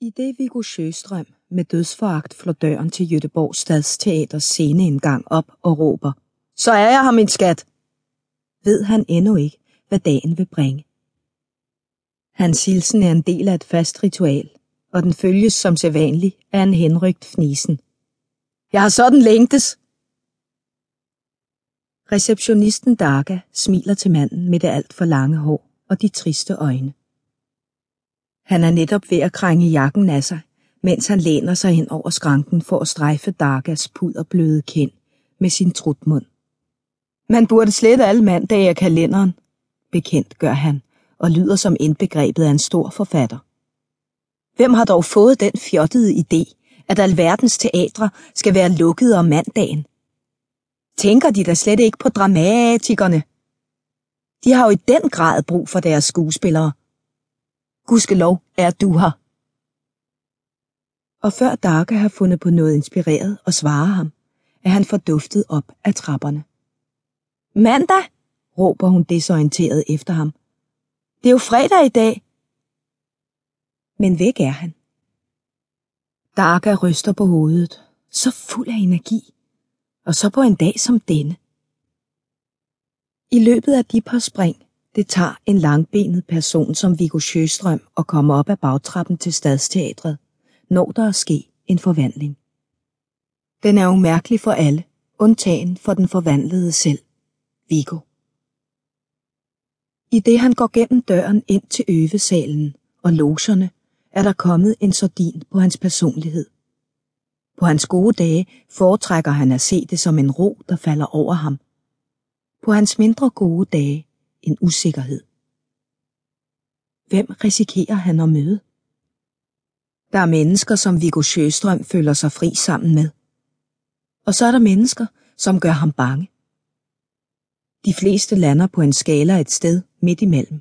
I det Viggo Sjøstrøm med dødsforagt flår døren til Jødeborg Stadsteaters sceneindgang op og råber, Så er jeg her, min skat! Ved han endnu ikke, hvad dagen vil bringe. Hans hilsen er en del af et fast ritual, og den følges som sædvanlig af en henrygt fnisen. Jeg har sådan længtes! Receptionisten Daga smiler til manden med det alt for lange hår og de triste øjne. Han er netop ved at krænge jakken af sig, mens han læner sig hen over skranken for at strejfe Dargas puderbløde kind med sin trutmund. Man burde slette alle mandage af kalenderen, bekendt gør han, og lyder som indbegrebet af en stor forfatter. Hvem har dog fået den fjottede idé, at alverdens teatre skal være lukkede om mandagen? Tænker de da slet ikke på dramatikerne? De har jo i den grad brug for deres skuespillere. Gudskelov er du her. Og før Darke har fundet på noget inspireret og svarer ham, er han forduftet op af trapperne. Mandag, råber hun desorienteret efter ham. Det er jo fredag i dag. Men væk er han. Darka ryster på hovedet, så fuld af energi, og så på en dag som denne. I løbet af de par spring det tager en langbenet person som Viggo Sjøstrøm at komme op ad bagtrappen til Stadsteatret, når der er sket en forvandling. Den er umærkelig for alle, undtagen for den forvandlede selv, Viggo. I det han går gennem døren ind til øvesalen og logerne, er der kommet en sordin på hans personlighed. På hans gode dage foretrækker han at se det som en ro, der falder over ham. På hans mindre gode dage en usikkerhed. Hvem risikerer han at møde? Der er mennesker, som Viggo Sjøstrøm føler sig fri sammen med. Og så er der mennesker, som gør ham bange. De fleste lander på en skala et sted midt imellem.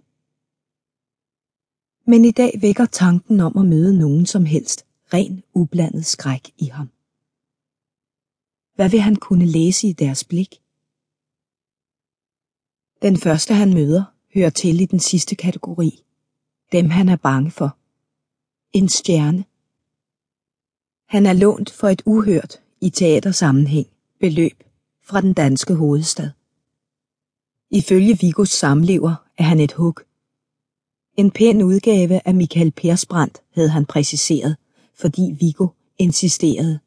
Men i dag vækker tanken om at møde nogen som helst ren ublandet skræk i ham. Hvad vil han kunne læse i deres blik? Den første han møder, hører til i den sidste kategori. Dem han er bange for. En stjerne. Han er lånt for et uhørt i teatersammenhæng beløb fra den danske hovedstad. Ifølge Vigos samlever er han et hug. En pæn udgave af Michael Persbrandt havde han præciseret, fordi Vigo insisterede.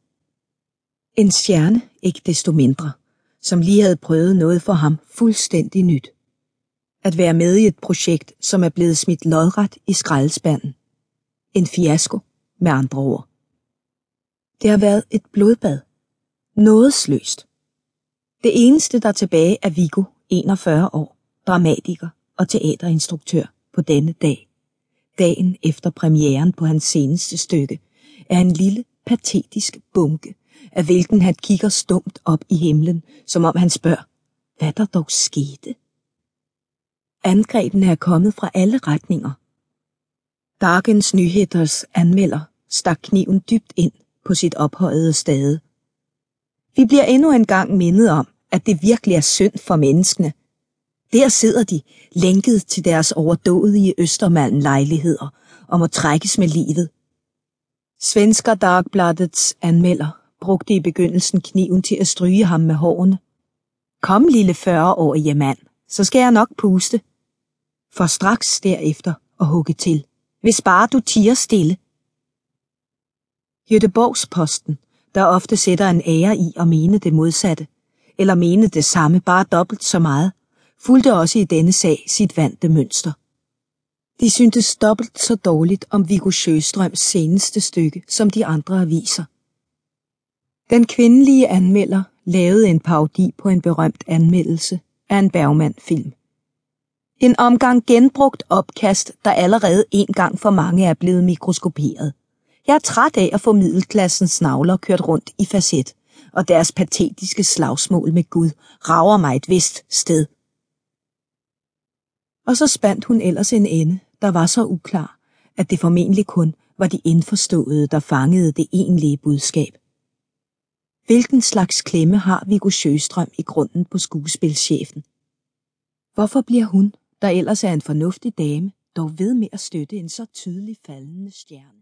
En stjerne ikke desto mindre som lige havde prøvet noget for ham fuldstændig nyt. At være med i et projekt, som er blevet smidt lodret i skraldespanden. En fiasko, med andre ord. Det har været et blodbad. Nådesløst. Det eneste, der er tilbage er Vigo, 41 år, dramatiker og teaterinstruktør på denne dag. Dagen efter premieren på hans seneste stykke, er en lille, patetisk bunke af hvilken han kigger stumt op i himlen, som om han spørger, hvad der dog skete. Angrebene er kommet fra alle retninger. Dagens Nyheders anmelder stak kniven dybt ind på sit ophøjede stade. Vi bliver endnu en gang mindet om, at det virkelig er synd for menneskene. Der sidder de, lænket til deres overdådige Østermalm lejligheder, og må trækkes med livet. Svensker Dagbladets anmelder brugte i begyndelsen kniven til at stryge ham med hårene. Kom, lille 40-årige mand, så skal jeg nok puste. For straks derefter at hugge til, hvis bare du tiger stille. Jødeborgsposten, der ofte sætter en ære i at mene det modsatte, eller mene det samme bare dobbelt så meget, fulgte også i denne sag sit vante mønster. De syntes dobbelt så dårligt om Viggo Sjøstrøms seneste stykke som de andre aviser. Den kvindelige anmelder lavede en parodi på en berømt anmeldelse af en Bergman-film. En omgang genbrugt opkast, der allerede en gang for mange er blevet mikroskoperet. Jeg er træt af at få middelklassens navler kørt rundt i facet, og deres patetiske slagsmål med Gud rager mig et vist sted. Og så spandt hun ellers en ende, der var så uklar, at det formentlig kun var de indforståede, der fangede det egentlige budskab. Hvilken slags klemme har Viggo Sjøstrøm i grunden på skuespilchefen? Hvorfor bliver hun, der ellers er en fornuftig dame, dog ved med at støtte en så tydelig faldende stjerne?